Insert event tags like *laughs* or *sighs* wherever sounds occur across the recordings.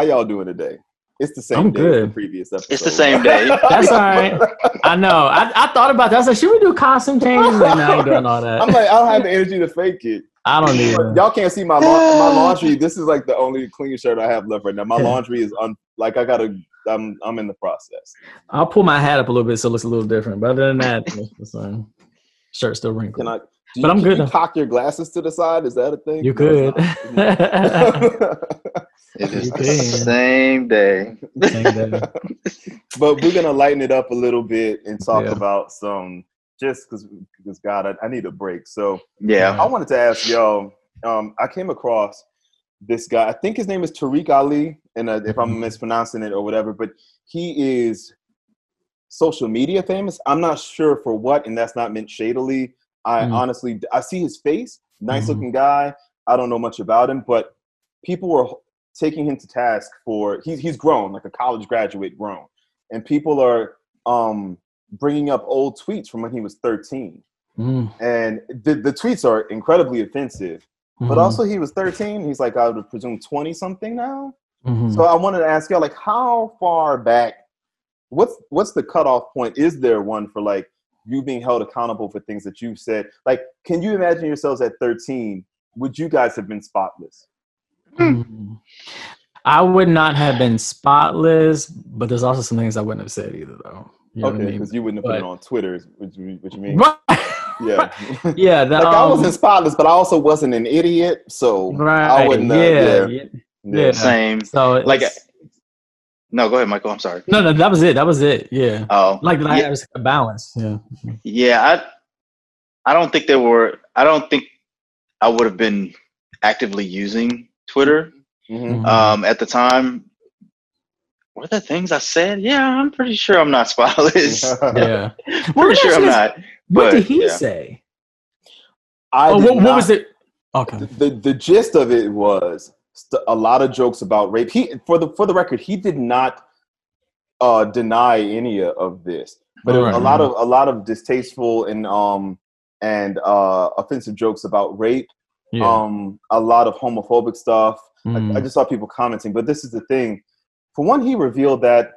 How y'all doing today? It's the same I'm day good. as the previous episode. It's the same day. *laughs* That's all right. I know. I, I thought about that. I was like, should we do costume changes? And I ain't doing all that. I'm like, I don't have the energy to fake it. I don't need it. Y'all can't see my la- my laundry. This is like the only clean shirt I have left right now. My laundry is un- like I gotta. I'm I'm in the process. I'll pull my hat up a little bit so it looks a little different. But other than that, *laughs* it's the same. Shirt still wrinkled. Can I? Do But I'm can good You cock your glasses to the side. Is that a thing? You No, could. *laughs* It is the same day. Same day. *laughs* but we're gonna lighten it up a little bit and talk Yeah. about some just because because God, I, I need a break. So Yeah. I wanted to ask y'all. Um, I came across this guy. I think his name is Tarek Ali, and uh, if I'm Mhm. mispronouncing it or whatever, but he is social media famous. I'm not sure for what, and that's not meant shadily. I Mm. honestly, I see his face, nice Mhm. looking guy. I don't know much about him, but people were taking him to task for he's he's grown like a college graduate grown, and people are um bringing up old tweets from when he was 13 Mm, and the, the tweets are incredibly offensive. But mhm, also he was 13 he's like i would presume 20 something now. Mhm. so i wanted to ask y'all like how far back what's what's the cutoff point? Is there one for like you being held accountable for things that you've said? Like can you imagine yourselves at 13 would you guys have been spotless Mhm. I would not have been spotless, but there's also some things I wouldn't have said either, though. You know what I okay mean? because you wouldn't have put it on twitter is what you, what you mean Right. yeah *laughs* yeah. *laughs* The, like i um, wasn't spotless but i also wasn't an idiot so right. i wouldn't uh, yeah. yeah, yeah. yeah. Same. So Like, it's- no, go ahead, Michael. I'm sorry. no, no, that was it. That was it. Yeah. Oh, Like that I was a balance. Yeah. yeah. I, I don't think there were. I don't think I would have been actively using Twitter Mhm. Mhm. um, at the time. What are the things I said? Yeah, I'm pretty sure I'm not spotless. *laughs* yeah. pretty *laughs* sure I'm actually, not. What did he yeah. say? I Oh, did what, what was it? Okay. the the gist of it was st- a lot of jokes about rape. He for the for the record, he did not uh, deny any of this, but it was a Alright. lot of a lot of distasteful and um and uh, offensive jokes about rape. Yeah. Um, a lot of homophobic stuff. I, Mm. I just saw people commenting, but this is the thing. For one, he revealed that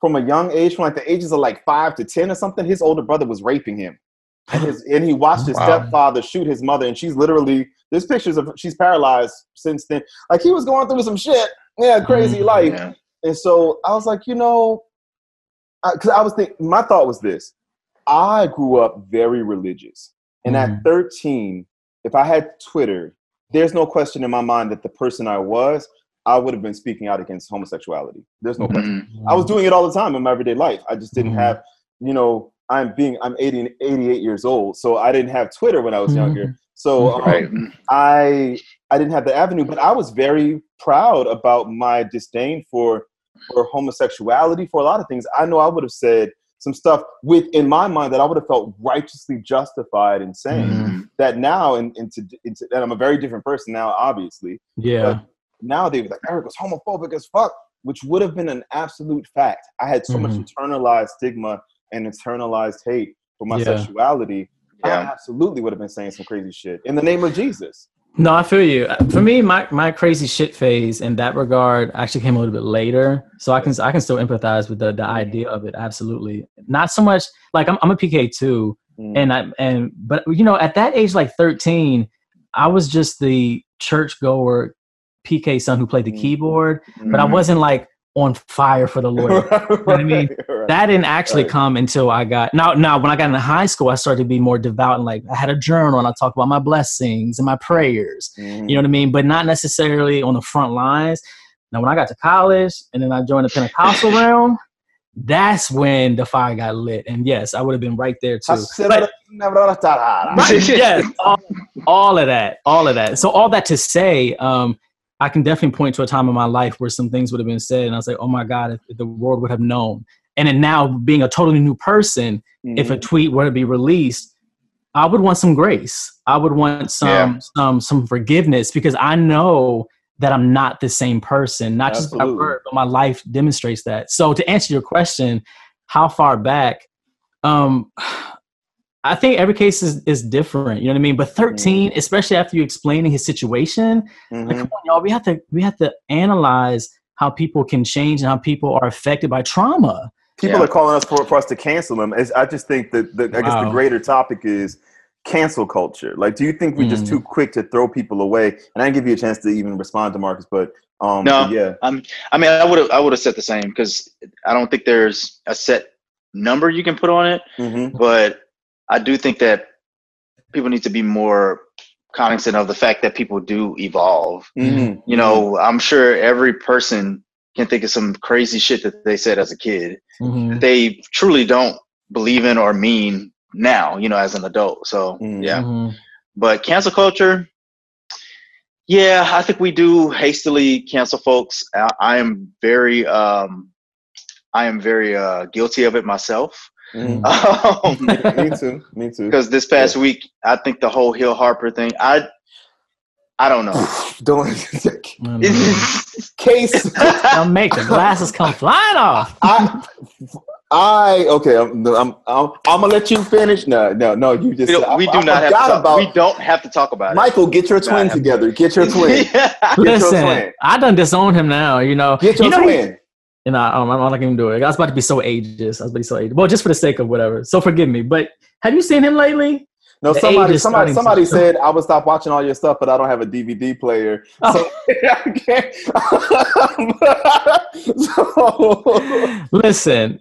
from a young age, from like the ages of like five to ten or something, his older brother was raping him, and his and he watched his Wow. stepfather shoot his mother, and she's literally there's pictures of she's paralyzed since then. Like he was going through some shit, yeah, crazy Mm, life. Yeah. And so I was like, you know, because I, was thinking, my thought was this: I grew up very religious, and at Mhm. 13, if I had Twitter, there's no question in my mind that the person I was, I would have been speaking out against homosexuality. There's no question. Mhm. I was doing it all the time in my everyday life. I just didn't Mhm. have, you know, I'm being, I'm 80, 88 years old, so I didn't have Twitter when I was Mhm. younger. So um, Right. I I didn't have the avenue, but I was very proud about my disdain for for homosexuality, for a lot of things. I know I would have said some stuff with in my mind that I would have felt righteously justified in saying. Mhm. That now, and into, into, and I'm a very different person now, obviously. Yeah. Now they were like, Eric was homophobic as fuck, which would have been an absolute fact. I had so much Mhm. internalized stigma and internalized hate for my Yeah. sexuality. I Yeah. absolutely would have been saying some crazy shit in the name of Jesus. No, I feel you. For me, my, my crazy shit phase in that regard actually came a little bit later, so I can I can still empathize with the the idea of it. Absolutely, not so much like I'm I'm a PK too, Mm. and I and but you know at that age like 13, I was just the church goer PK son who played the Mm. keyboard, but I Mhm. wasn't like on fire for the Lord. *laughs* what I mean? Right. that didn't actually Right. come until I got now. Now, when I got into high school, I started to be more devout and like I had a journal and I talked about my blessings and my prayers. Mhm. You know what I mean? But not necessarily on the front lines. Now, when I got to college and then I joined the Pentecostal *laughs* realm, that's when the fire got lit. And yes, I would have been right there too. But- Right, *laughs* yes, all, all of that, all of that. So all that to say, um, I can definitely point to a time in my life where some things would have been said, and I was like, "Oh my God, if, if the world would have known." And then now, being a totally new person, if a Mhm. tweet were to be released, I would want some grace. I would want some Yeah. some some forgiveness because I know that I'm not the same person. Not just by word, but my life demonstrates that. So to answer your question, how far back? Um, I think every case is, is different. You know what I mean? But 13, especially after you explaining his situation, like Mhm. come on, y'all, we have to we have to analyze how people can change and how people are affected by trauma. People Yeah. are calling us for, for us to cancel them. It's- I just think that the, I guess the greater topic is cancel culture. Like, do you think we're just Mm. too quick to throw people away? And I didn't give you a chance to even respond to Marcus, but um, No. but yeah, I mean, I would have I would have said the same because I don't think there's a set number you can put on it, hmm but I do think that people need to be more cognizant of the fact that people do evolve. hmm You know, I'm sure every person can think of some crazy shit that they said as a kid Mhm. that they truly don't believe in or mean now, you know, as an adult. So Mhm. yeah. Mhm. But cancel culture, yeah, I think we do hastily cancel folks. I, I am very, um, I am very uh, guilty of it myself. Hmm Um, *laughs* *laughs* me too. Me too. Because this past week, I think the whole Hill Harper thing, I, I don't know. *laughs* Don't case. Don't make the glasses come flying off. I, I okay. I'm, I'm, I'm, I'm gonna let you finish. No, no, no. You just. we, don't- we I- do I not have to talk, about we don't have to talk about it. Michael. Get your Nah, twin I- together. Get your it. twin. Yeah. Get your Listen, twin. I done disowned him now. You know, Get your you know, twin. And I, I'm not gonna do it. I was about to be so ageist. I was about to be so ageist. Well, just for the sake of whatever. So forgive me. But have you seen him lately? No, The somebody, somebody, somebody said I would stop watching all your stuff, but I don't have a DVD player. *laughs* Oh. So, *laughs* I can't. *laughs* so, Listen.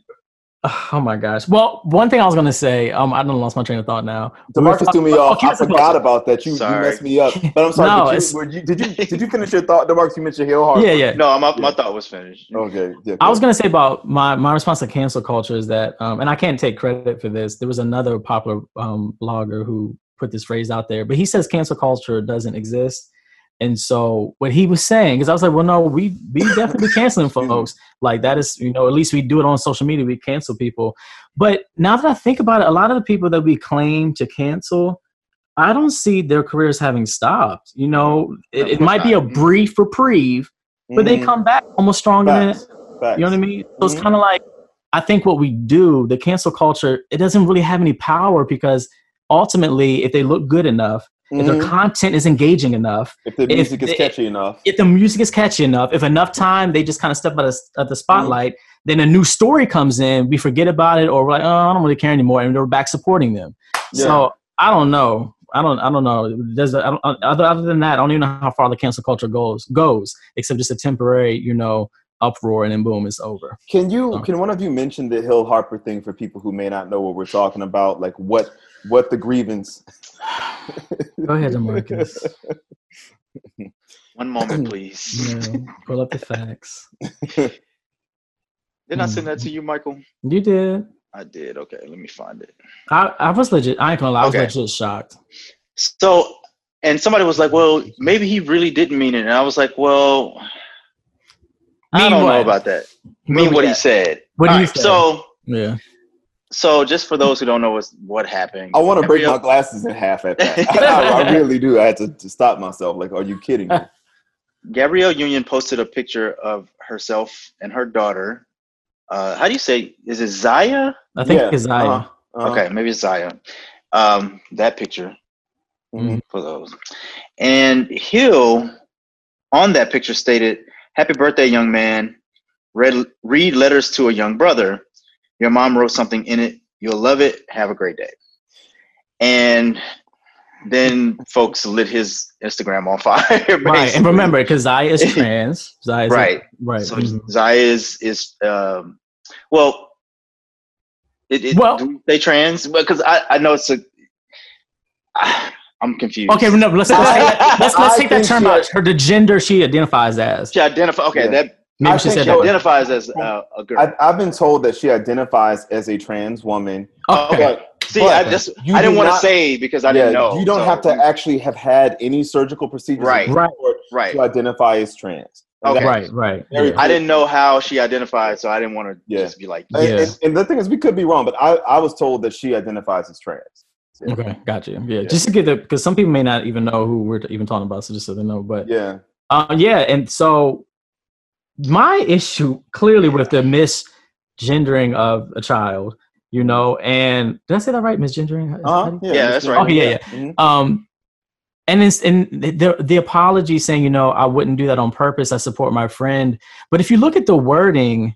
*sighs* Oh my gosh. Well, one thing I was gonna say. Um, I don't lost my train of thought now. Demarcus threw me Oh, off. I forgot about that. You, you messed me up. But I'm sorry. *laughs* No, did, you, were you, did you did you *laughs* finish your thought, Demarcus? You mentioned Hill Harper. Yeah, yeah. No, my, my thought was finished. Okay. Yeah, I was gonna say about my my response to cancel culture is that, um, and I can't take credit for this. There was another popular um, blogger who put this phrase out there, but he says cancel culture doesn't exist. And so what he was saying is, I was like, well, no, we we definitely canceling folks. Like that is, you know, at least we do it on social media. We cancel people. But now that I think about it, a lot of the people that we claim to cancel, I don't see their careers having stopped. You know, it, it might be a brief reprieve, but they Mhm. come back almost stronger than Facts. Facts. you know what I mean? So it's Mhm. kind of like I think what we do, the cancel culture, it doesn't really have any power because ultimately, if they look good enough, if their Mhm. content is engaging enough, If the if music is they- catchy enough. if the music is catchy enough, if enough time they just kind of step out of, of the spotlight, then a new story comes in, we forget about it, or we're like, oh, I don't really care anymore, and we're back supporting them. So I don't know. I don't. I don't know. There's. A, I don't, other other than that, I don't even know how far the cancel culture goes goes, except just a temporary, you know, uproar, and then boom, it's over. Can you Oh. can one of you mention the Hill Harper thing for people who may not know what we're talking about? Like what what the grievance? Go ahead, Marcus. One moment, please. *clears throat* Yeah, pull up the facts. *laughs* Didn't I send that hmm. to you, Michael? You did. I did. Okay, let me find it. I, I was legit. I ain't gonna lie. I was Okay. legit shocked. So, and somebody was like, "Well, maybe he really didn't mean it," and I was like, "Well, I Mean don't what? know about that. Where mean we what he said." What did All he right, say? So, Yeah. So just for those who don't know what's, what happened, I want to break my glasses in half at that. *laughs* *laughs* I, I really do. I had to, to stop myself. Like, are you kidding me? *laughs* Gabrielle Union posted a picture of herself and her daughter. Uh, how do you say? Is it Zaya? I think Yeah, it's Zaya. uh-huh, uh-huh. Okay, maybe it's Zaya. Um, that picture Mhm. for those. And Hill on that picture stated, Happy birthday, young man. Read, read letters to a young brother. Your mom wrote something in it. You'll love it. Have a great day. And then folks lit his Instagram on fire. *laughs* Right. And remember, because Zaya is *laughs* trans. Zaya is Right. right. So mhm. Zaya is is um, well. It, it, Well- do they trans? Because I, I know it's a. *sighs* I'm confused. Okay, no, let's let's take that, let's, let's *laughs* take that term out. Her the gender she identifies as. She identify. Okay, Yeah. that Maybe I she think said she that. so. identifies as uh, a girl. I, I've been told that she identifies as a trans woman. Okay. But See, but I just you I didn't want to say because I yeah, didn't know. you don't so- have to actually have had any surgical procedures Right. Right. Right. to identify as trans. And Okay. Right. Right. Yeah. I didn't know how she identified, so I didn't want to Yeah. just be like, And, Yeah. and, and the thing is, we could be wrong, but I, I was told that she identifies as trans. Yeah. Okay, got you. Yeah, Yeah. just to get the because some people may not even know who we're even talking about, so just so they know. But Yeah. uh, yeah, and so my issue clearly with the misgendering of a child, you know, and did I say that right? Misgendering? How- how Uh-huh. do Yeah, Yeah, that's right. Okay, yeah, yeah. Mhm. um and it's, and the the apology saying, you know, I wouldn't do that on purpose. I support my friend. But if you look at the wording,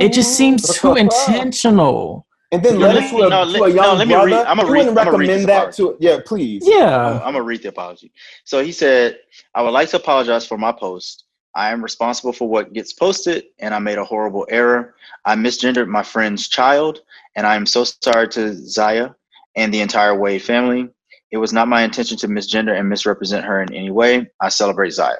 it just seems too *laughs* intentional. And then let it to a, no, to a young no, let me brother. Read, I'm gonna read, recommend that to yeah, please. Yeah, I'm, I'm gonna read the apology. So he said, "I would like to apologize for my post. I am responsible for what gets posted, and I made a horrible error. I misgendered my friend's child, and I am so sorry to Zaya and the entire Wade family. It was not my intention to misgender and misrepresent her in any way. I celebrate Zaya.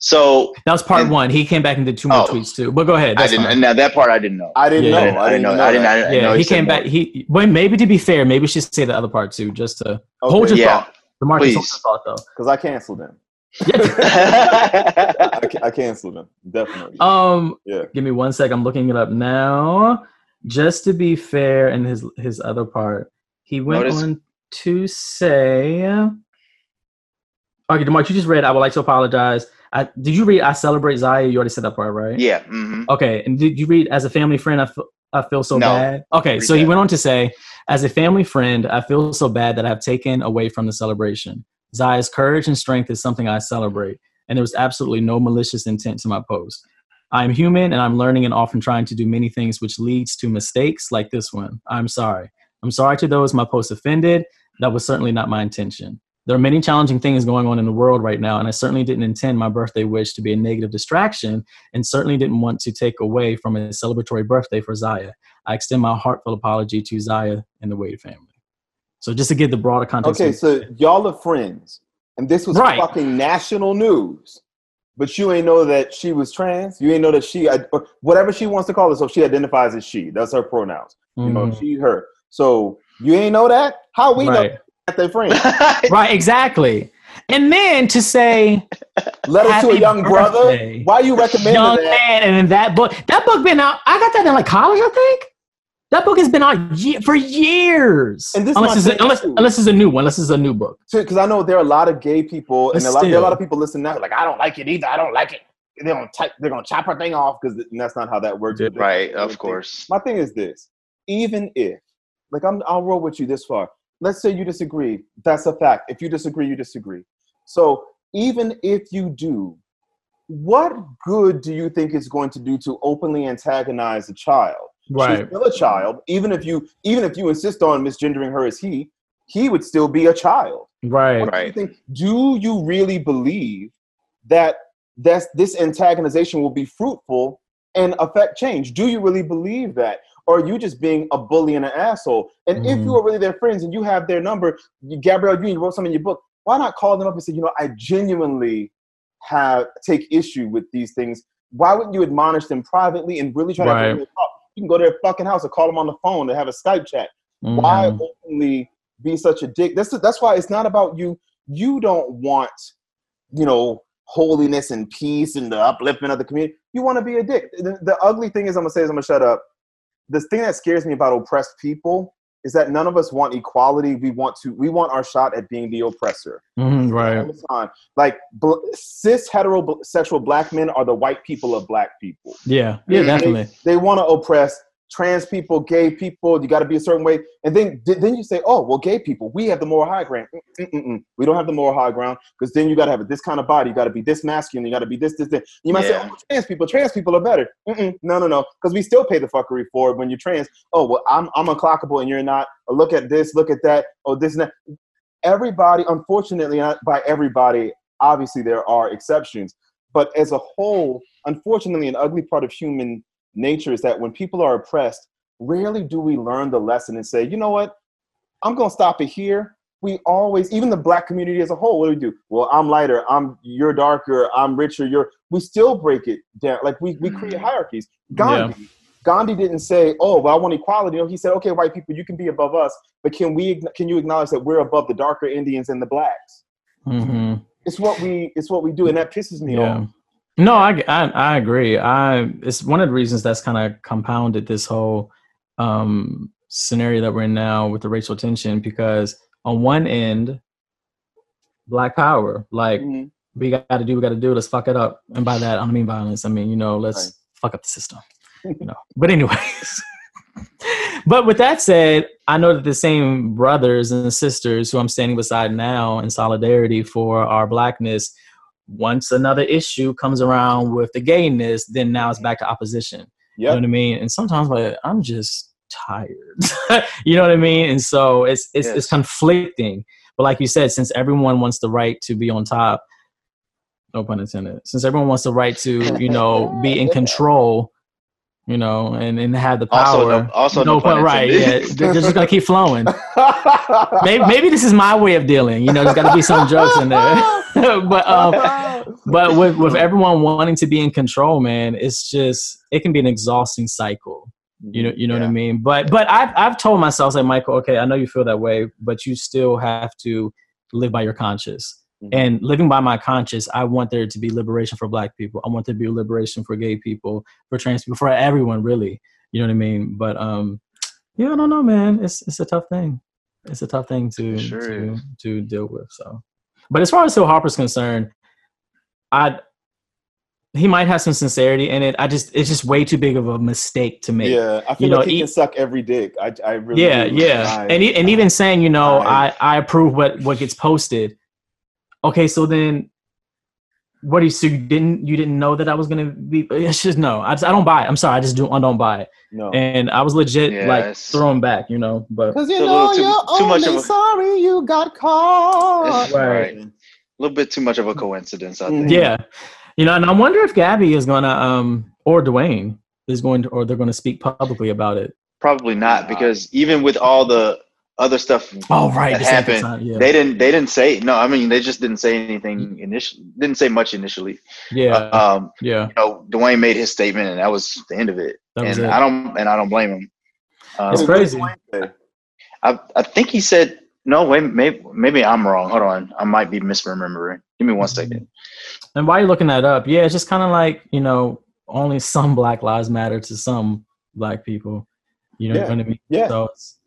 So that was part and, one. He came back and did two more oh, tweets too. But go ahead. I didn't. Now that part I didn't know. I didn't yeah. know. I didn't know. I didn't know. I didn't, yeah, know he, he came back. More. He well, maybe to be fair, maybe she should say the other part too, just to okay. hold your yeah. thought. The Marcus, hold your thought though, because I canceled him. I, I canceled him definitely. Um, yeah. Give me one sec. I'm looking it up now. Just to be fair, in his his other part, he went Notice. on to say. Okay, Demark, you just read. I would like to apologize. I, did you read? I celebrate Zaya. You already said that part, right? Yeah. Mm-hmm. Okay, and did you read as a family friend? I, f- I feel so no. bad. Okay, so he went on to say, as a family friend, I feel so bad that I've taken away from the celebration. Zaya's courage and strength is something I celebrate, and there was absolutely no malicious intent to my post. I am human and I'm learning and often trying to do many things which leads to mistakes like this one. I'm sorry. I'm sorry to those my post offended. That was certainly not my intention. There are many challenging things going on in the world right now, and I certainly didn't intend my birthday wish to be a negative distraction and certainly didn't want to take away from a celebratory birthday for Zaya. I extend my heartfelt apology to Zaya and the Wade family. So just to give the broader context. Okay, so y'all are friends, and this was right. fucking national news. But you ain't know that she was trans. You ain't know that she, whatever she wants to call herself, she identifies as she. That's her pronouns. Mm-hmm. You know, mm-hmm. she, her. So you ain't know that. How we right. know that their friend? *laughs* right, exactly. And then to say, letter to a young birthday. brother. Why you recommend young that? man? And in that book, that book been out. I got that in like college, I think. That book has been out ye- for years. And this unless, it's a, unless, unless it's a new one, unless it's a new book. Because I know there are a lot of gay people, and a lot, there are a lot of people listening now. Like, I don't like it either. I don't like it. They're gonna type, they're gonna chop her thing off because that's not how that works. Right, of course. My thing is this: even if, like, I'm, I'll roll with you this far. Let's say you disagree. That's a fact. If you disagree, you disagree. So even if you do, what good do you think it's going to do to openly antagonize a child? Right. She's still a child. Even if you even if you insist on misgendering her as he, he would still be a child. Right. What right. Do you, think, do you really believe that that's, this antagonization will be fruitful and affect change? Do you really believe that? Or are you just being a bully and an asshole? And mm. if you mm-hmm. are really their friends and you have their number, Gabrielle you wrote something in your book, why not call them up and say, you know, I genuinely have take issue with these things. Why wouldn't you admonish them privately and really try right. to talk? You can go to their fucking house or call them on the phone to have a Skype chat. Mm-hmm. Why only be such a dick? That's that's why it's not about you. You don't want, you know, holiness and peace and the upliftment of the community. You want to be a dick. The, the ugly thing is, I'm gonna say is I'm gonna shut up. The thing that scares me about oppressed people is that none of us want equality. We want to. We want our shot at being the oppressor. Mm, right. Like bl- cis heterosexual black men are the white people of black people. Yeah. Yeah. They, definitely. They, they want to oppress trans people, gay people, you got to be a certain way. And then then you say, oh, well, gay people, we have the moral high ground. Mm-mm-mm. We don't have the moral high ground because then you got to have this kind of body. You got to be this masculine. You got to be this, this, this. You might yeah. say, oh, trans people, trans people are better. Mm-mm. No, no, no, because we still pay the fuckery for it when you're trans. Oh, well, I'm, I'm unclockable and you're not. Oh, look at this, look at that. Oh, this and that. Everybody, unfortunately, not by everybody, obviously there are exceptions. But as a whole, unfortunately, an ugly part of human nature is that when people are oppressed, rarely do we learn the lesson and say, you know what, I'm gonna stop it here. We always, even the black community as a whole, what do we do? Well, I'm lighter, I'm you're darker, I'm richer, you're we still break it down. Like we, we create mm-hmm. hierarchies. Gandhi. Yeah. Gandhi didn't say, "Oh, well, I want equality." No, he said, "Okay, white people, you can be above us, but can we? Can you acknowledge that we're above the darker Indians and the blacks?" Mm-hmm. It's what we. It's what we do, and that pisses me yeah. off. No, I, I, I agree. I it's one of the reasons that's kind of compounded this whole um, scenario that we're in now with the racial tension because on one end, black power, like mm-hmm. we got to do, we got to do. Let's fuck it up, and by that I don't mean violence. I mean you know let's right. fuck up the system. *laughs* You know. but anyways, *laughs* but with that said, I know that the same brothers and sisters who I'm standing beside now in solidarity for our blackness, once another issue comes around with the gayness, then now it's back to opposition. Yep. You know what I mean? And sometimes like I'm just tired. *laughs* you know what I mean? And so it's it's yes. it's conflicting. But like you said, since everyone wants the right to be on top, no pun intended, since everyone wants the right to, you know, be in *laughs* control, you know, and, and have the power. Also, no, also no, no pun, right? Yeah, they're just gonna keep flowing. *laughs* maybe, maybe this is my way of dealing. You know, there's got to be some jokes in there. *laughs* but um, but with with everyone wanting to be in control, man, it's just it can be an exhausting cycle. You know, you know yeah. what I mean. But but I've I've told myself, like Michael, okay, I know you feel that way, but you still have to live by your conscience. Mm-hmm. And living by my conscience, I want there to be liberation for black people. I want there to be liberation for gay people, for trans people, for everyone really. You know what I mean? But um yeah, I don't know, man. It's it's a tough thing. It's a tough thing to sure to, to deal with. So but as far as Hill Harper's concerned, I he might have some sincerity in it. I just it's just way too big of a mistake to make. Yeah, I feel you like he, he can suck every dick. I, I really yeah yeah, and he, and even saying you know I, I I approve what what gets posted okay, so then what do you so you didn't you didn't know that I was gonna be it's just no I, just, I don't buy it. I'm sorry I just do I don't buy it. No. And I was legit yes. like throwing back you know but because you know too, you're too much of a, sorry you got caught. Right. a little bit too much of a coincidence I think. yeah. You know and I wonder if Gabby is gonna um or Dwyane is going to or they're gonna speak publicly about it. Probably not because even with all the other stuff oh right that happened yeah. they didn't they didn't say no i mean they just didn't say anything initially didn't say much initially. Yeah. Uh, um yeah. you know dwyane made his statement and that was the end of it. And it. i don't and i don't blame him. Um, it's crazy. I, I think he said no wait maybe maybe i'm wrong. Hold on. I might be misremembering. Give me one second mm-hmm. second. And while you're looking that up? Yeah it's just kind of like you know only some black lives matter to some black people. You know yeah. what i mean? Yeah. So it's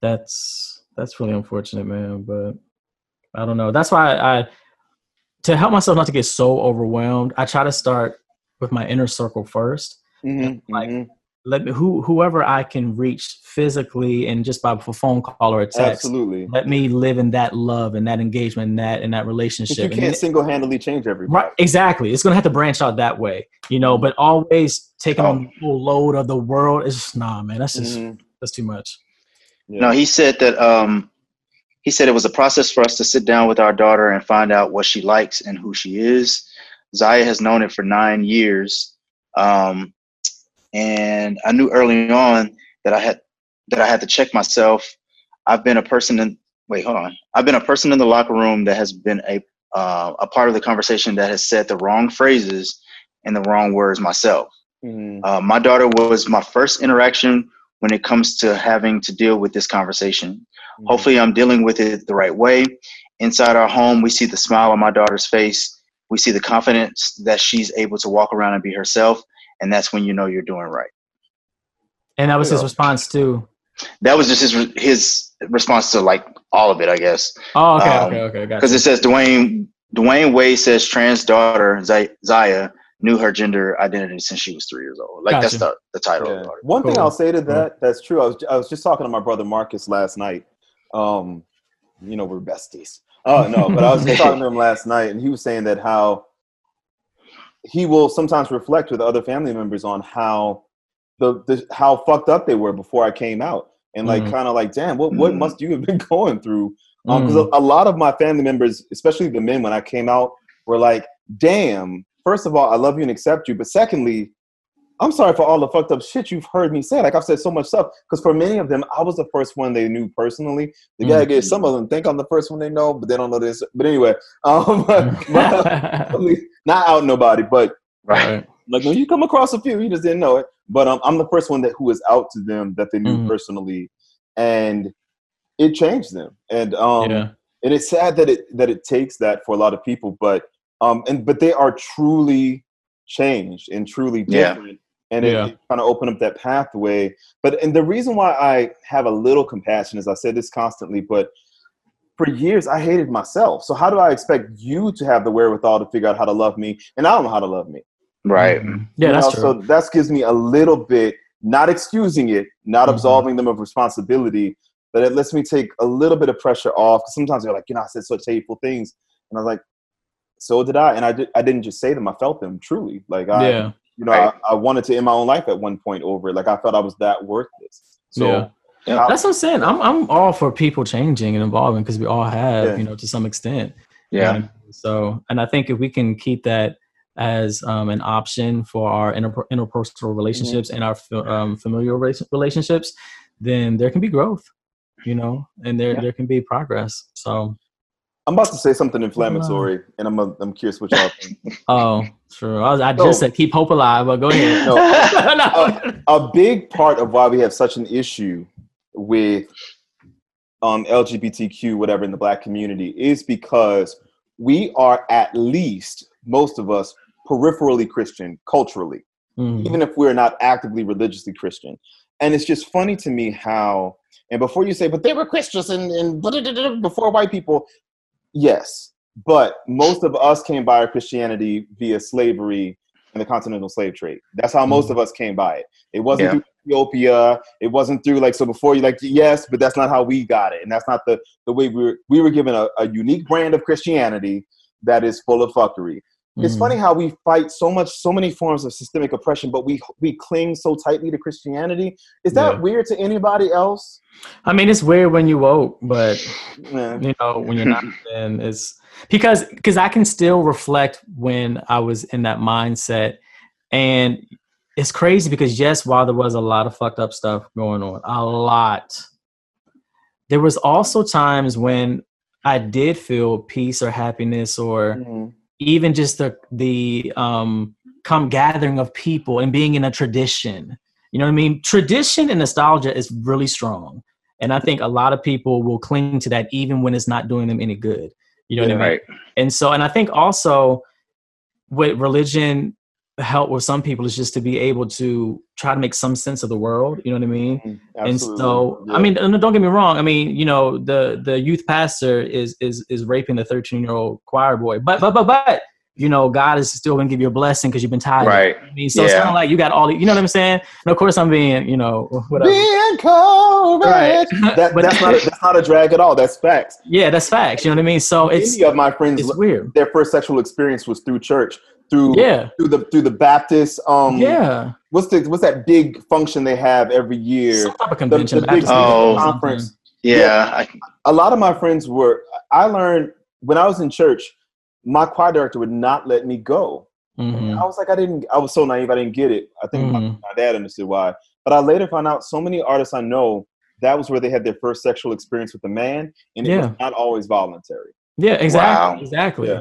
that's that's really unfortunate, man. But I don't know. That's why I, I to help myself not to get so overwhelmed. I try to start with my inner circle 1st mm-hmm, like mm-hmm. let me who whoever I can reach physically and just by a phone call or a text. Absolutely. Let me live in that love and that engagement and that in that relationship. you can't single handedly change everybody. Right. Exactly. It's gonna have to branch out that way. You know, but always taking oh. on the full load of the world is just nah, man. That's just mm-hmm. that's too much. Yeah. No, he said that um, he said it was a process for us to sit down with our daughter and find out what she likes and who she is. Zaya has known it for nine years, um, and I knew early on that I had that I had to check myself. I've been a person in wait, hold on. I've been a person in the locker room that has been a uh, a part of the conversation that has said the wrong phrases and the wrong words myself. Mm-hmm. Uh, my daughter was my first interaction when it comes to having to deal with this conversation. Mm-hmm. Hopefully, I'm dealing with it the right way. Inside our home, we see the smile on my daughter's face. We see the confidence that she's able to walk around and be herself. And that's when you know you're doing right. And that was his response too. That was just his his response to like all of it, I guess. Oh, okay, um, okay, okay. Because it says Dwyane Dwyane Wade says trans daughter Zaya knew her gender identity since she was three years old. Like gotcha. that's the, the title. Yeah. One cool. thing I'll say to that, cool. that's true. I was I was just talking to my brother Marcus last night. Um, you know we're besties. Oh no, but I was just talking to him *laughs* last night, and he was saying that how he will sometimes reflect with other family members on how the, the how fucked up they were before I came out, and like mm. kind of like, damn, what what mm. must you have been *laughs* going through? Because um, mm. a, a lot of my family members, especially the men, when I came out, were like, damn, first of all, I love you and accept you. But secondly, I'm sorry for all the fucked up shit you've heard me say. Like I've said so much stuff because for many of them, I was the first one they knew personally. The guy mm-hmm. some of them think I'm the first one they know, but they don't know this. But anyway, um, *laughs* *laughs* not out nobody, but right. Like when you come across a few, you just didn't know it. But um, I'm the first one that who was out to them that they knew mm-hmm. personally, and it changed them. And um, yeah. and it's sad that it that it takes that for a lot of people, but um, and but they are truly changed and truly different. Yeah. And it, yeah. it kind of opened up that pathway. But and the reason why I have a little compassion is I said this constantly, but for years I hated myself. So how do I expect you to have the wherewithal to figure out how to love me? And I don't know how to love me. Right. Mm-hmm. Yeah, you that's know, true. So that gives me a little bit not excusing it, not mm-hmm. absolving them of responsibility, but it lets me take a little bit of pressure off. Because sometimes they're like, you know, I said such hateful things, and I was like, so did I, and I did. I didn't just say them; I felt them truly. Like I, yeah. you know, right. I, I, wanted to end my own life at one point over it. Like I felt I was that worthless. So. Yeah. Yeah. That's what I'm saying. I'm I'm all for people changing and evolving because we all have, yeah. you know, to some extent. Yeah. And so, and I think if we can keep that as um, an option for our inter- interpersonal relationships mm-hmm. and our um, familial relationships, then there can be growth, you know, and there yeah. there can be progress. So. I'm about to say something inflammatory, and I'm a, I'm curious what y'all think. *laughs* oh, sure. I, was, I just said keep hope alive, but go ahead. No, *laughs* no. A, a, big part of why we have such an issue with um, LGBTQ, whatever, in the black community is because we are at least, most of us, peripherally Christian culturally, mm-hmm. even if we're not actively religiously Christian. And it's just funny to me how, and before you say, but they were Christians and, and before white people, yes, but most of us came by our Christianity via slavery and the continental slave trade. That's how most mm-hmm. of us came by it. It wasn't yeah. through Ethiopia. It wasn't through like so before you like yes, but that's not how we got it, and that's not the the way we were. We were given a, a unique brand of Christianity that is full of fuckery. Mm. It's funny how we fight so much, so many forms of systemic oppression, but we we cling so tightly to Christianity. Is that yeah. weird to anybody else? I mean, it's weird when you woke, but yeah. you know when you're not, *laughs* then it's because because I can still reflect when I was in that mindset, and it's crazy because yes, while there was a lot of fucked up stuff going on, a lot, there was also times when I did feel peace or happiness or mm-hmm. Even just the the um come gathering of people and being in a tradition. You know what I mean? Tradition and nostalgia is really strong. And I think a lot of people will cling to that even when it's not doing them any good. You know yeah, what I mean? Right. And so, and I think also with religion help with some people is just to be able to try to make some sense of the world you know what i mean? Mm-hmm. and so yeah. i mean don't get me wrong i mean you know the the youth pastor is is is raping the 13 year old choir boy but but but but you know god is still gonna give you a blessing because you've been tired. Right. I mean so yeah. it's kind of like you got all the, you know what i'm saying? And of course i'm being you know whatever. Being cold right. *laughs* That, but that's not a, that's not a drag at all. That's facts. Yeah that's facts you know what i mean? So it's Many of my friends it's weird. their first sexual experience was through church through yeah through the through the Baptist um yeah what's the what's that big function they have every year Some type of convention the, the big oh, conference yeah, yeah. I, a lot of my friends were I learned when I was in church my choir director would not let me go mm-hmm. I was like I didn't I was so naive I didn't get it I think mm-hmm. my, my dad understood why but I later found out so many artists I know that was where they had their first sexual experience with a man and it yeah. was not always voluntary yeah exactly wow. exactly yeah.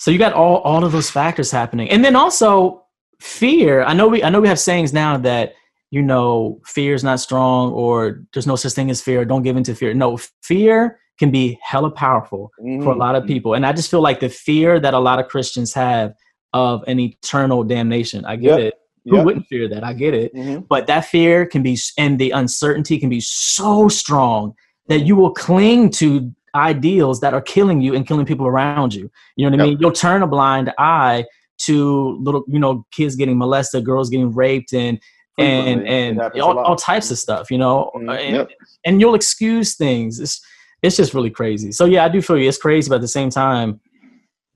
So you got all all of those factors happening, and then also fear. I know we I know we have sayings now that you know fear is not strong or there's no such thing as fear. Don't give into fear. No, fear can be hella powerful mm-hmm. for a lot of mm-hmm. people, and I just feel like the fear that a lot of Christians have of an eternal damnation. I get yep. it. Who yep. wouldn't fear that? I get it. Mm-hmm. But that fear can be, and the uncertainty can be so strong that you will cling to ideals that are killing you and killing people around you. You know what. I mean? You'll turn a blind eye to little, you know, kids getting molested, girls getting raped, and and and all, all, types of stuff. You know, mm-hmm. and, yep. and you'll excuse things. It's it's just really crazy. So yeah, I do feel you. It's crazy, but at the same time,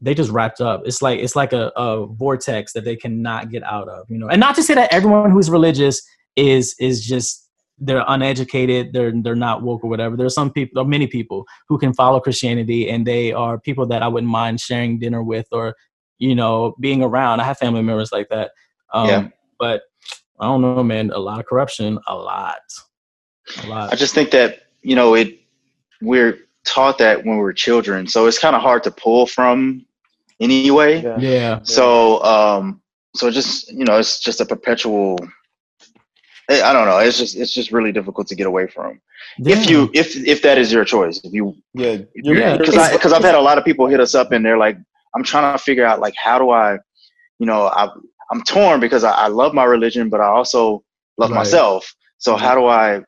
they just wrapped up. It's like it's like a, a vortex that they cannot get out of. You know, and not to say that everyone who's religious is is just they're uneducated, they're they're not woke or whatever. There are some people, or many people, who can follow Christianity, and they are people that I wouldn't mind sharing dinner with, or you know, being around. I have family members like that. Um, yeah. But I don't know, man. A lot of corruption, a lot, a lot. I just think that you know it. We're taught that when we we're children, so it's kind of hard to pull from anyway. Yeah. yeah. So, um, so just you know, it's just a perpetual I don't know. It's just it's just really difficult to get away from. Yeah. If you if if that is your choice, if you yeah yeah because because I've had a lot of people hit us up and they're like, I'm trying to figure out like how do I, you know, I I'm torn because I, I love my religion, but I also love right. myself. So how do I?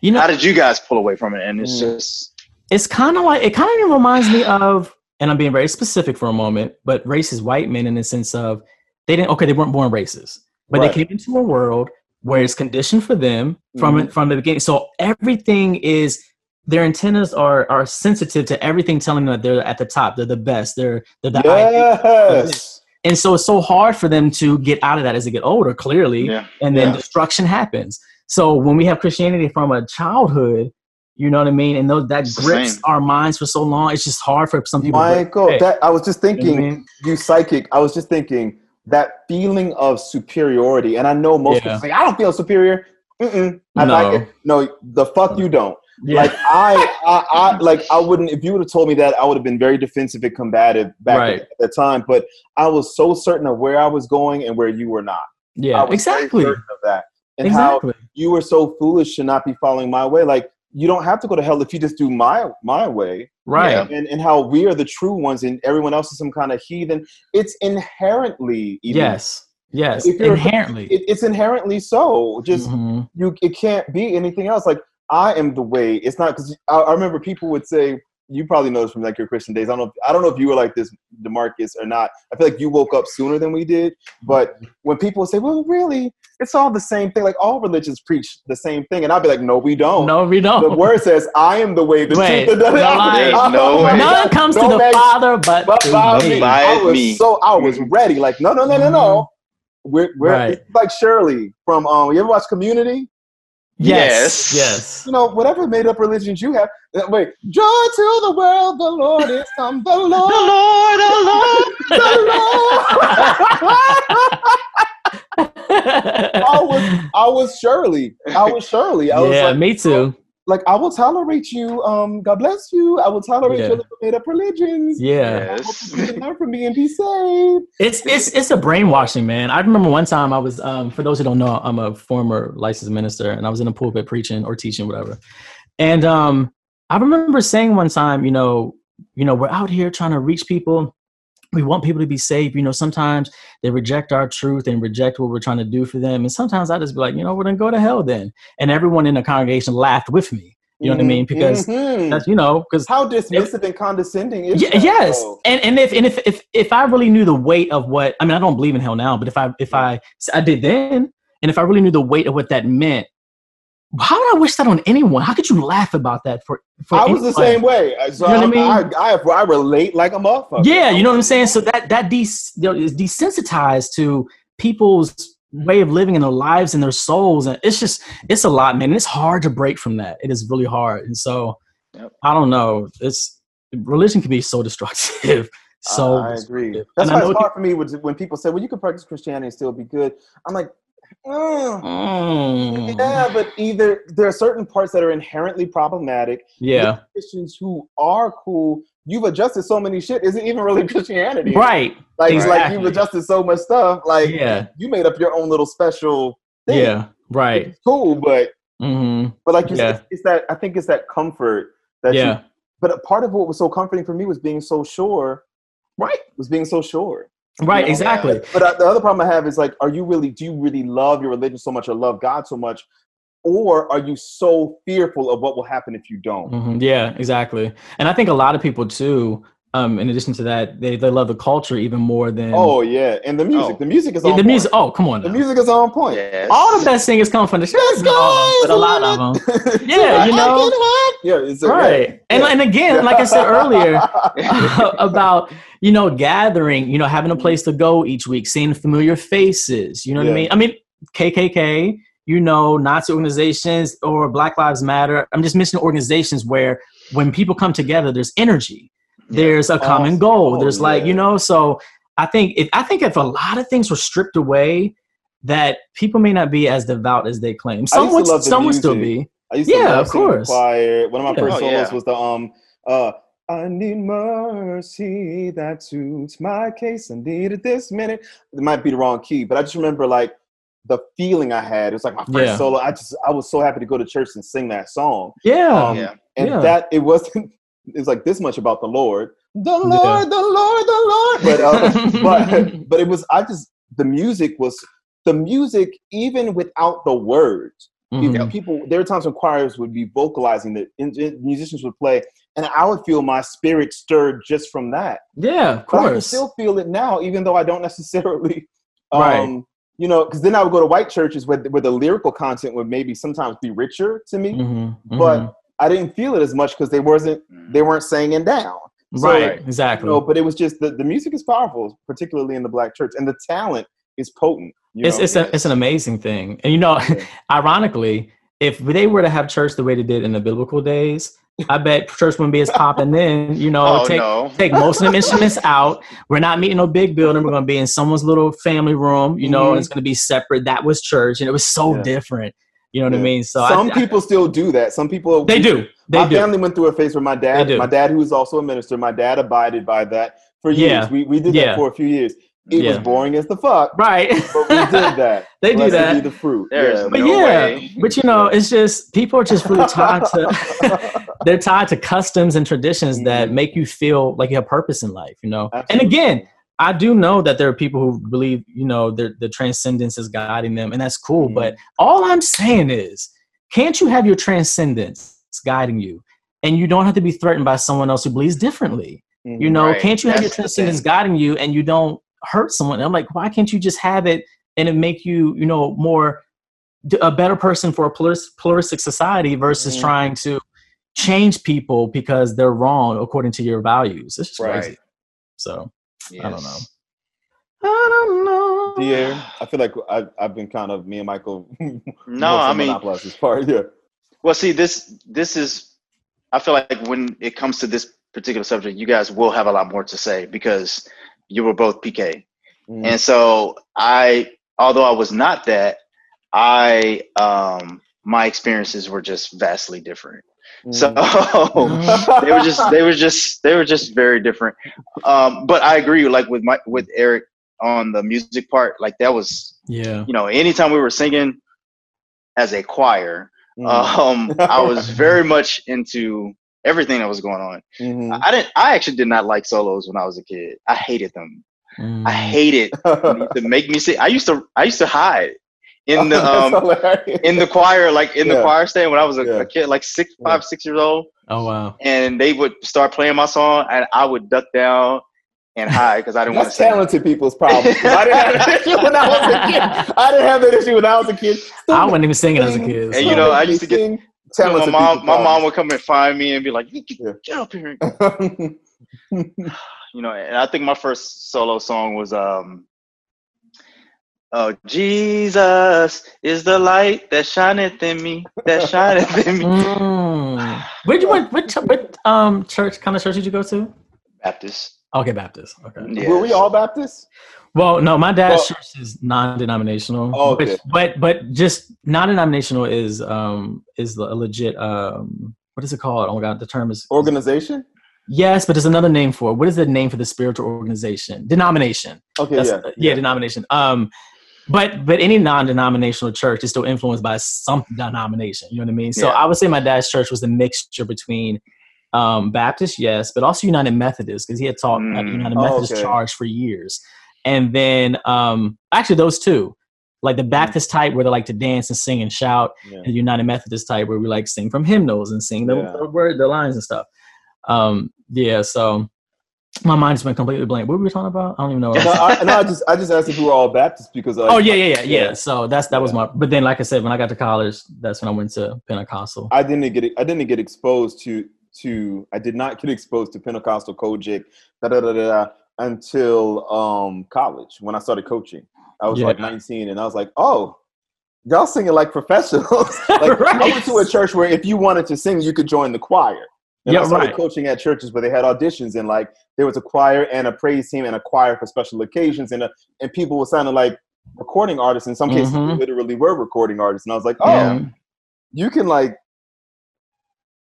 You know, how did you guys pull away from it? And it's mm. just it's kind of like it kind of reminds me of, and I'm being very specific for a moment, but racist white men in the sense of they didn't okay they weren't born racist, but right. they came into a world where it's conditioned for them from Mhm. from the beginning. So everything is their antennas are are sensitive to everything telling them that they're at the top, they're the best, they're they're the. Yes. And so it's so hard for them to get out of that as they get older, clearly, Yeah. and then Yeah. destruction happens. So when we have Christianity from a childhood, you know what I mean, and those that grips same. our minds for so long, it's just hard for some people. Michael, that I was just You know I thinking, mean? you psychic. I was just thinking that feeling of superiority, and I know most Yeah. people say, "I don't feel superior." Mm-mm. I No. like it. No, the fuck you don't. Yeah. Like I, I, I, *laughs* like I wouldn't. If you would have told me that, I would have been very defensive and combative back Right. at the time. But I was so certain of where I was going and where you were not. Yeah, exactly. of that, and how Exactly. you were so foolish to not be following my way. Like you don't have to go to hell if you just do my my way Right. And, and how we are the true ones and everyone else is some kind of heathen it's inherently evil. Yes. Yes. If you're- Inherently. it, it's inherently so just Mhm. you it can't be anything else like i am the way it's not because I, I remember people would say you probably know this from like your christian days i don't know if, i don't know if you were like this demarcus or not i feel like you woke up sooner than we did but when people say well really it's all the same thing like all religions preach the same thing and i'd be like no we don't No, we don't. the word says i am the way the Wait, truth and the no lie. life." *laughs* No way. None comes to the make- Father but, but by me. me. I was me. so I was ready. Like, no, no, no, no, no. We're we're Right. like Shirley from um. You ever watch Community? Yes. Yes. Yes. You know, whatever made up religions you have. uh, Wait, joy to the world, the Lord is come. The Lord, The Lord, the Lord. the Lord. *laughs* *laughs* I was I was Shirley. I was Shirley. I was yeah, like, me too. like I will tolerate you. Um, God bless you. I will tolerate Yeah. your little made up religions. Yeah. I hope Yes. you can learn from me and be saved. It's it's it's a brainwashing, man. I remember one time I was um for those who don't know, I'm a former licensed minister and I was in a pulpit preaching or teaching, whatever. And um I remember saying one time, you know, you know, we're out here trying to reach people. We want people to be saved. You know, sometimes they reject our truth and reject what we're trying to do for them. And sometimes I just be like, you know, we're gonna go to hell then. And everyone in the congregation laughed with me. You know what I mean? Because Mhm. that's you know, because how dismissive and condescending is that, yes, though? and and if and if if if I really knew the weight of what I mean, I don't believe in hell now, but if I if I I did then, and if I really knew the weight of what that meant, how would I wish that on anyone? How could you laugh about that for? for I was the same way. Uh, so You know what I mean? I, I, I relate like a motherfucker. Yeah, you know what I'm saying. So that that de- is desensitized to people's way of living in their lives and their souls, and it's just it's a lot, man. It's hard to break from that. It is really hard, and so Yep. I don't know. It's religion can be so *laughs* destructive. So I agree. That's And why know it's hard for me when people say, "Well, you can practice Christianity and still be good." I'm like, mm, Mm. yeah, but either there are certain parts that are inherently problematic. Yeah. Christians who are cool. You've adjusted so many shit. Is it even really *laughs* Christianity? Right. Like, like you've adjusted so much stuff. Like, Yeah. you made up your own little special thing. Yeah. Right. Cool, but hmm but like you Yeah. said, it's that I think it's that comfort that you Yeah. but a part of what was so comforting for me was being so sure right was being so sure Right. You know? Exactly. but uh, the other problem i have is like are you really do you really love your religion so much or love god so much or are you so fearful of what will happen if you don't hmm Yeah. Exactly. And I think a lot of people too. Um, in addition to that, they, they love the culture even more than oh yeah and the music Oh. the music is Yeah, on the point. music. Oh, come on. the music is on point Yes. All the best singers come from the church, Let's not all, but a lot of them. Yeah, *laughs* you know. yeah it's a, Right. And and again, *laughs* like I said earlier, *laughs* about you know gathering, you know having a place to go each week, seeing familiar faces. You know what I mean? I mean KKK, you know Nazi organizations or Black Lives Matter. I'm just mentioning organizations where when people come together, there's energy. Yeah. There's a common Awesome. goal. Oh, There's like yeah. you know. So I think if I think if a lot of things were stripped away, that people may not be as devout as they claim. Some would, love the some would still be. I used to Yeah, love of singing in the course. choir. One of my Yeah. first Oh, solos yeah. was the um uh I need mercy that suits my case. I need it this minute. It might be the wrong key, but I just remember like the feeling I had. It was like my first Yeah. solo. I just I was so happy to go to church and sing that song. Yeah. Um, Yeah. And Yeah. that it wasn't it was like this much about the Lord. The Lord, Yeah. the Lord, the Lord. But uh, *laughs* but but it was I just the music was the music even without the words Mhm. People- people there were times when choirs would be vocalizing that musicians would play and i would feel my spirit stirred just from that Yeah, of but i can still feel it now even though i don't necessarily *laughs* um Right. you know, because then I would go to white churches where where the lyrical content would maybe sometimes be richer to me, Mm-hmm, but I didn't feel it as much because they wasn't they weren't singing down. So, right, exactly. You know, but it was just the, the music is powerful, particularly in the black church, and the talent is potent. you it's know? it's a, it's an amazing thing, and you know, Yeah. *laughs* ironically, if they were to have church the way they did in the biblical days, I bet church wouldn't be as popping then. You know, Oh take no. take most of them instruments out. We're not meeting no big building. We're going to be in someone's little family room. You know, Mhm. and it's going to be separate. That was church, and it was so Yeah. different. You know what I mean? So some I- people still do that. Some people they do. They my do. family went through a phase where my dad, my dad, who was also a minister, my dad abided by that for years. Yeah. We we did Yeah. that for a few years. It was boring as the fuck, Right. but we did *laughs* that. they do that. Be the fruit. There's yeah, But No yeah, way. but you know, it's just people are just really tied to *laughs* they're tied to customs and traditions that Mhm. make you feel like you have purpose in life, you know. And again, I do know that there are people who believe, you know, their the transcendence is guiding them, and that's cool. Mhm. But all I'm saying is, can't you have your transcendence guiding you, and you don't have to be threatened by someone else who believes differently? Mhm. You know, Right. can't you have your That's transcendence guiding you, and you don't hurt someone? And I'm like, why can't you just have it and it make you, you know, more a better person for a pluris- pluralistic society versus Mhm. trying to change people because they're wrong according to your values. It's just Right. crazy. So I don't know. I don't know. Yeah, I feel like I've, I've been kind of me and Michael. *laughs* No, I mean, monopolize this part. Yeah, well, see, this this is. I feel like when it comes to this particular subject, you guys will have a lot more to say because you were both PK, Mhm. and so I, although I was not that, I um my experiences were just vastly different. So Mhm. *laughs* they were just they were just they were just very different. Um, but I agree, like with my with Eric on the music part, like that was Yeah. you know anytime we were singing as a choir, Mhm. um, I was *laughs* very much into everything that was going on. Mhm. I didn't. I actually did not like solos when I was a kid. I hated them. Mm. I hated *laughs* to make me sing. I used to. I used to hide in the *laughs* That's um in the choir, like in the choir stand when I was a, Yeah. a kid, like six, Yeah. six years old, Oh wow. and they would start playing my song, and I would duck down and hide because I didn't want to That's sing. talented people's problem. *laughs* I didn't have that issue when I was a kid. *laughs* I didn't have that issue when I was a kid. I wasn't even singing as a Sing- kid. And you know, I used to get- Sing You my mom, people's my mom would come and find me and be like, "You get, get up here." *sighs* You know, and I think my first solo song was um. Oh, Jesus is the light that shineth in me, that shineth in me. Mm. Where'd you what what, what um church kind of church did you go to? Baptist. Okay, Baptist. Okay. Yes. Were we all Baptists? Well, no, my dad's Well- church is non-denominational. Oh, okay. which- but but just non-denominational is um is a legit um what is it called? Oh my god, the term is Organization? yes, but there's another name for it. What is the name for the spiritual organization? Denomination. Okay, That's, yeah. yeah, denomination. Um, but but any non-denominational church is still influenced by some denomination. You know what I mean? So Yeah. I would say my dad's church was the mixture between um, Baptist, yes, but also United Methodist because he had taught at Mm. United Oh, Methodist okay. charge for years, and then um, actually those two, like the Baptist type where they like to dance and sing and shout, yeah. and United Methodist type where we like sing from hymnals and sing the, Yeah. the word, the lines and stuff. Um, yeah, so my mind's been completely blank. What were we talking about? I don't even know. No, I, no, I just I just asked if we were all Baptists because like, oh yeah, yeah, yeah, yeah. yeah. So that's that was my. But then, like I said, when I got to college, that's when I went to Pentecostal. I didn't get I didn't get exposed to to I did not get exposed to Pentecostal COGIC da da da da until um college when I started coaching. I was like 19 and I was like, oh, y'all singing like professionals. *laughs* like *laughs* I went to a church where if you wanted to sing, you could join the choir. And Yeah, I started right. coaching at churches where they had auditions and like there was a choir and a praise team and a choir for special occasions and a, and people were sounding like recording artists. In some cases, Mhm. they literally were recording artists. And I was like, oh, Yeah. you can like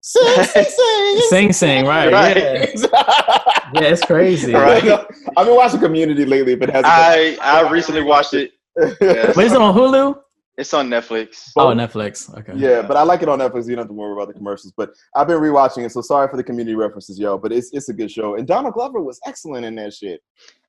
sing, sing, sing, *laughs* Sing, sing, right? Right. Yeah. *laughs* yeah, it's crazy. *laughs* Right. I've been watching Community lately, but it hasn't. I I recently watched it. Yes. But is it on Hulu? It's on Netflix. Oh, Netflix. Okay. yeah, but I like it on Netflix. You don't have to worry about the commercials. But I've been rewatching it, so sorry for the community references, yo. But it's it's a good show, and Donald Glover was excellent in that shit.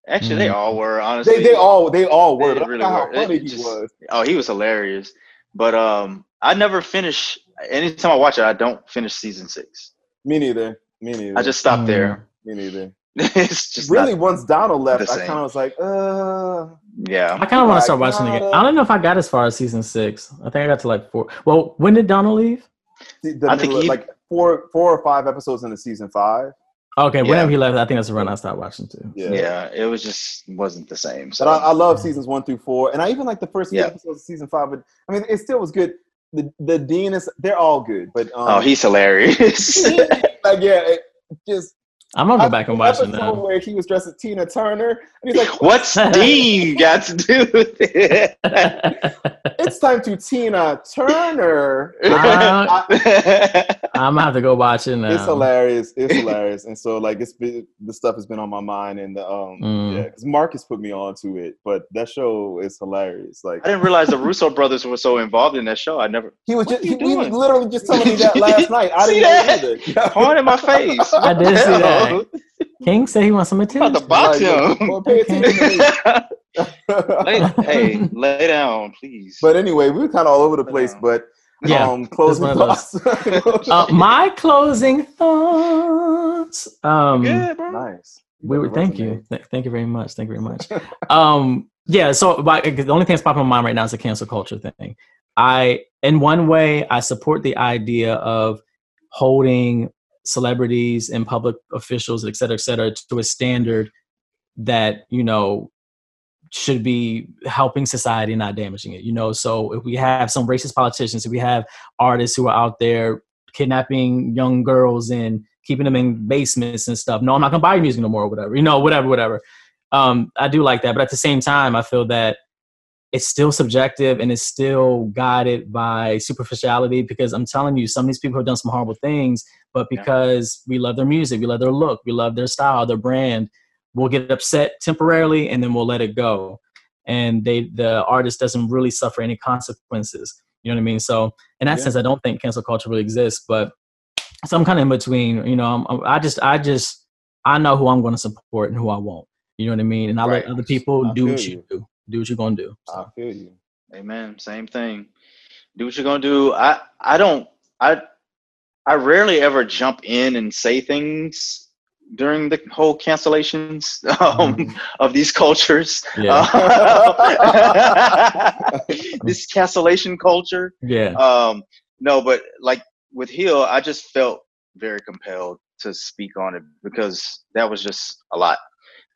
Actually, they Mm. all were honestly. They they all they all were. They but I really how were. funny It he just- was. Oh, he was hilarious. But um, I never finish. Anytime I watch it, I don't finish season six. Me neither. Me neither. I just stopped Mm. there. me neither. *laughs* it's just really once Donald left, I kind of was like, uh. Yeah, I kind of want to start watching it again. I don't know if I got as far as season six. I think I got to like four. Well, when did Donald leave? The, the I think he, like four, four or five episodes into season five. Okay, yeah. whenever he left, I think that's the run I stopped watching too. Yeah, yeah it was just wasn't the same. So but I, I love seasons one through four, and I even like the first yeah. episodes of season five. But I mean, it still was good. The the dean is they're all good, but um, oh, he's hilarious. *laughs* like yeah, it, just I'm gonna go back and watch it now. Where he was dressed as Tina Turner, and he's like, "What's *laughs* Dean got to do with it?" *laughs* it's time to Tina Turner. *laughs* Uh, I'm gonna have to go watch it now. It's hilarious. It's hilarious, and so like it's been the stuff has been on my mind, and the, um mm. yeah, because Marcus put me on to it, but that show is hilarious. Like I didn't realize the Russo brothers were so involved in that show. I never. He was just he, he, was literally just telling me that last night. I didn't know either. Point in my face. I did see that. King said he wants some attention. About to box him. Well, pay attention hey, lay down, please. But anyway, we are kind of all over the place. But yeah, um, closing thoughts. *laughs* uh, my closing thoughts. Um, Good, bro. Nice. We were. Thank you. Th- thank you very much. Thank you very much. *laughs* um, yeah. So, by, the only thing that's popping in my mind right now is the cancel culture thing. I, in one way, I support the idea of holding celebrities and public officials, et cetera, et cetera, to a standard that, you know, should be helping society, not damaging it. You know, so if we have some racist politicians, if we have artists who are out there kidnapping young girls and keeping them in basements and stuff, no, I'm not gonna buy your music no more, or whatever. You know, whatever, whatever. Um, I do like that, but at the same time, I feel that it's still subjective and it's still guided by superficiality because I'm telling you, some of these people have done some horrible things, but because yeah. we love their music, we love their look, we love their style, their brand, we'll get upset temporarily and then we'll let it go. And they the artist doesn't really suffer any consequences. You know what I mean? So in that yeah. sense, I don't think cancel culture really exists, but some kind of in between. You know, I'm, i just I just I know who I'm going to support and who I won't. You know what I mean? And I right. let other people I do what you do do what you're gonna do. So. I feel you. Amen. Same thing. Do what you're gonna do. I I don't I I rarely ever jump in and say things during the whole cancellations um, mm-hmm. of these cultures. Yeah. *laughs* this cancellation culture. Yeah. Um, no, but like with Hill, I just felt very compelled to speak on it because that was just a lot.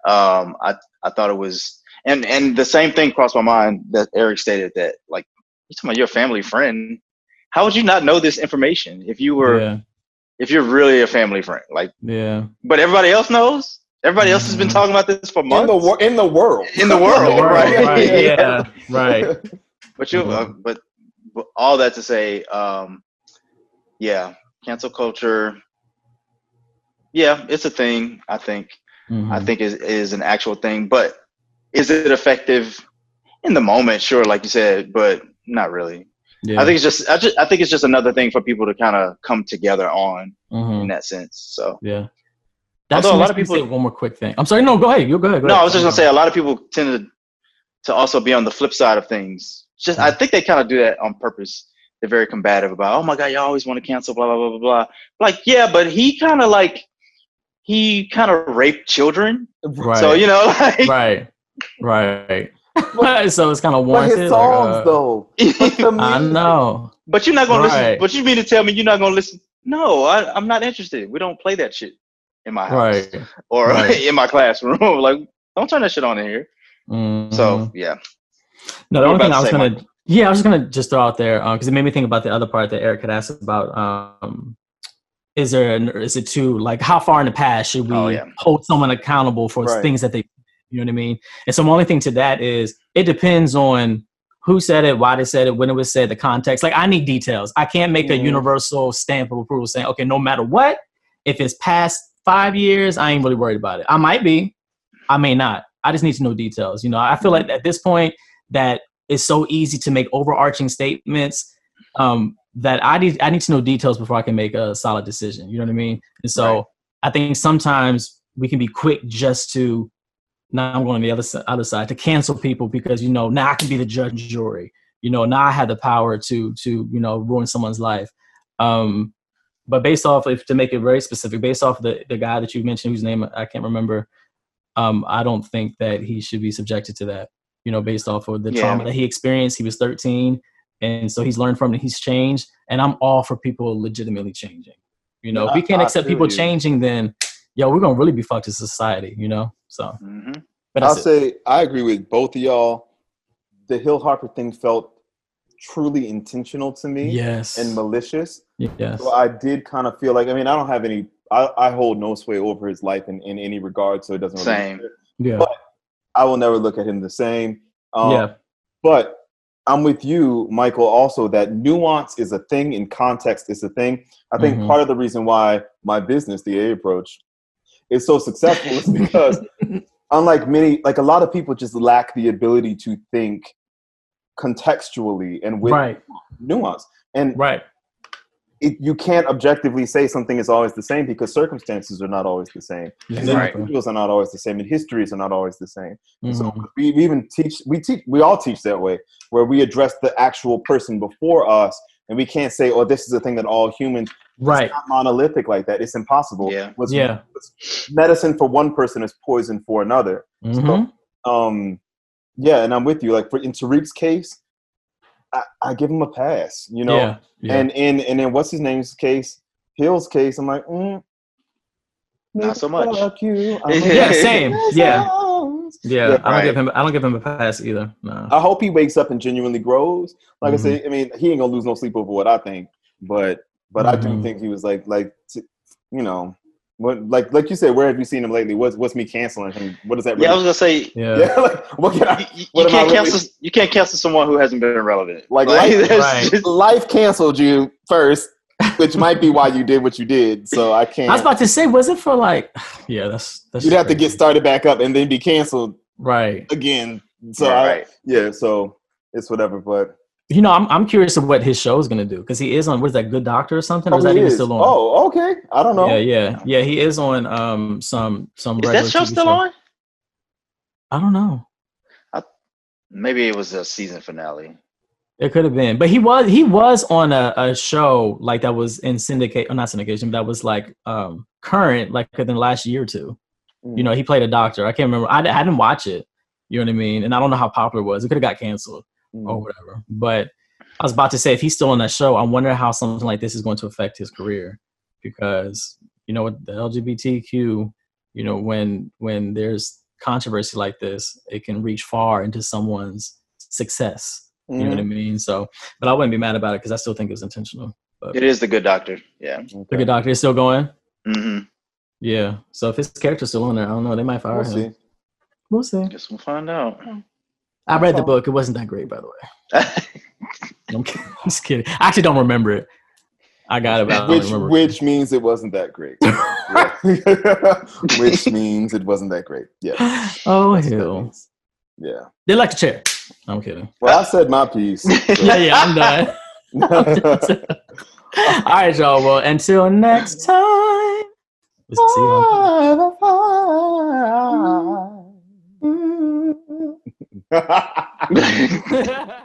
Um, I I thought it was and and the same thing crossed my mind that Eric stated that like you talking about your family friend. How would you not know this information if you were yeah. if you're really a family friend? Like yeah. But everybody else knows. Everybody else has been mm-hmm. talking about this for months. In the, wor- in the world. In the world, *laughs* in the world right? right? *laughs* Yeah, right. But you, uh, but, but all that to say, um, yeah, cancel culture. Yeah, it's a thing. I think. Mm-hmm. I think is is an actual thing, but is it effective in the moment? Sure, like you said, but not really. Yeah. I think it's just I just I think it's just another thing for people to kind of come together on mm-hmm. in that sense. So yeah. That's Although a lot of people. one more quick thing. I'm sorry. No, go ahead. You go ahead. Go no, ahead. I was just gonna say a lot of people tend to to also be on the flip side of things. Just I think they kind of do that on purpose. They're very combative about. Oh my God, you always want to cancel. Blah blah blah blah blah. Like yeah, but he kind of like he kind of raped children. Right. So you know, *laughs* like right. Right. So it's kind of warranted. But his songs, like, uh, though. *laughs* I know. But you're not gonna right. listen. But you mean to tell me you're not gonna listen? No, I, am not interested. We don't play that shit in my house right. or *laughs* right. in my classroom. *laughs* like, don't turn that shit on in here. Mm-hmm. So yeah. No, the only thing I was gonna. Yeah, I was just gonna just throw out there because uh, it made me think about the other part that Eric had asked about. Um, is there an, is it too like how far in the past should we oh, yeah. hold someone accountable for right. things that they you know what I mean? And so my only thing to that is it depends on who said it, why they said it, when it was said, the context. Like I need details. I can't make a universal stamp of approval saying, okay, no matter what, if it's past five years, I ain't really worried about it. I might be, I may not. I just need to know details. You know, I feel like at this point that it's so easy to make overarching statements um, that I need I need to know details before I can make a solid decision. You know what I mean? And so right. I think sometimes we can be quick just to now I'm going on the other side, other side to cancel people because you know now I can be the judge and jury. You know now I have the power to to you know ruin someone's life. Um, but based off, if to make it very specific, based off the the guy that you mentioned, whose name I can't remember, um, I don't think that he should be subjected to that. You know, based off of the Yeah. trauma that he experienced. He was 13, and so he's learned from it. He's changed, and I'm all for people legitimately changing. You know, if we can't I accept people you. changing, then yo, we're gonna really be fucked as society. You know, so. hmm But I'll it. say I agree with both of y'all. The Hill Harper thing felt truly intentional to me yes, and malicious. yes, So I did kind of feel like I mean I don't have any I, I hold no sway over his life in, in any regard, so it doesn't really Same. matter. yeah, but- I will never look at him the same. Um, yeah, But I'm with you, Michael, also that nuance is a thing and context is a thing. I think Mhm. part of the reason why my business, the A approach, is so successful is *laughs* because unlike many, like a lot of people just lack the ability to think contextually and with right, nuance. And right, it, you can't objectively say something is always the same because circumstances are not always the same. And exactly. individuals are not always the same, and histories are not always the same. So Mhm. we, we even teach, we teach, we all teach that way, where we address the actual person before us, and we can't say, "Oh, this is a thing that all humans." right, It's not monolithic like that. It's impossible. Yeah. What's, yeah, what's medicine for one person is poison for another. Mhm. Um, yeah, and I'm with you. Like for in Tarek's case, I, I give him a pass. You know, yeah, yeah. and in and in what's his name's case, Hill's case, I'm like, mm, Not so much. Fuck you. *laughs* Yeah, same, yeah, yours. yeah. Yeah, I don't right. give him, I don't give him a pass either. No. I hope he wakes up and genuinely grows. Like Mhm. I say, I mean, he ain't gonna lose no sleep over what I think, but but I do Mhm. think he was like like t- you know. What, like like you said, where have you seen him lately? What's what's me canceling him? What does that? Yeah, I was gonna say Yeah, *laughs* yeah. like what can I? you, you, What you am I can't really- cancel you can't cancel someone who hasn't been relevant. Like, life- right. just- Life canceled you first, which might be why you did what you did. So I can't. I was about to say, was it for like? *sighs* Yeah, that's that's. You'd have to get started back up and then be canceled right. again. So Yeah, I, right. yeah, so it's whatever. But You know, I'm I'm curious of what his show is gonna do because he is on what is that Good Doctor or something? Or oh, is that even is. still on? Oh, okay. I don't know. Yeah, yeah, yeah. He is on um some some. Is that show TV still on? I don't know. Maybe it was a season finale. It could have been, but he was he was on a, a show like that was in syndicate, or not syndication, but that was like um current, like within the last year or two. Mm. You know, he played a doctor. I can't remember. I, I didn't watch it. You know what I mean? And I don't know how popular it was. It could have got canceled Mm. or whatever. But I was about to say, if he's still on that show, I wonder how something like this is going to affect his career, because you know, with the LGBTQ, you know, when when there's controversy like this, it can reach far into someone's success. You know what I Mhm. mean? So, but I wouldn't be mad about it because I still think it was intentional. But It is the good doctor. Yeah. The good Doctor, is still going. hmm Yeah. So if his character's still on there, I don't know. They might fire We'll him. see. We'll see. Guess we'll find out. I read the book. It wasn't that great, by the way. *laughs* I'm, kidding. *laughs* I'm just kidding. I actually don't remember it. I got it, but Which remember. which means it wasn't that great. *laughs* Which means it wasn't that great. Yeah. oh That's hell! Yeah. They like the chair. I'm kidding. Well, I said my piece. so- *laughs* Yeah, yeah, I'm done. *laughs* All right, y'all. Well, until next time. We'll see y'all. Bye. *laughs*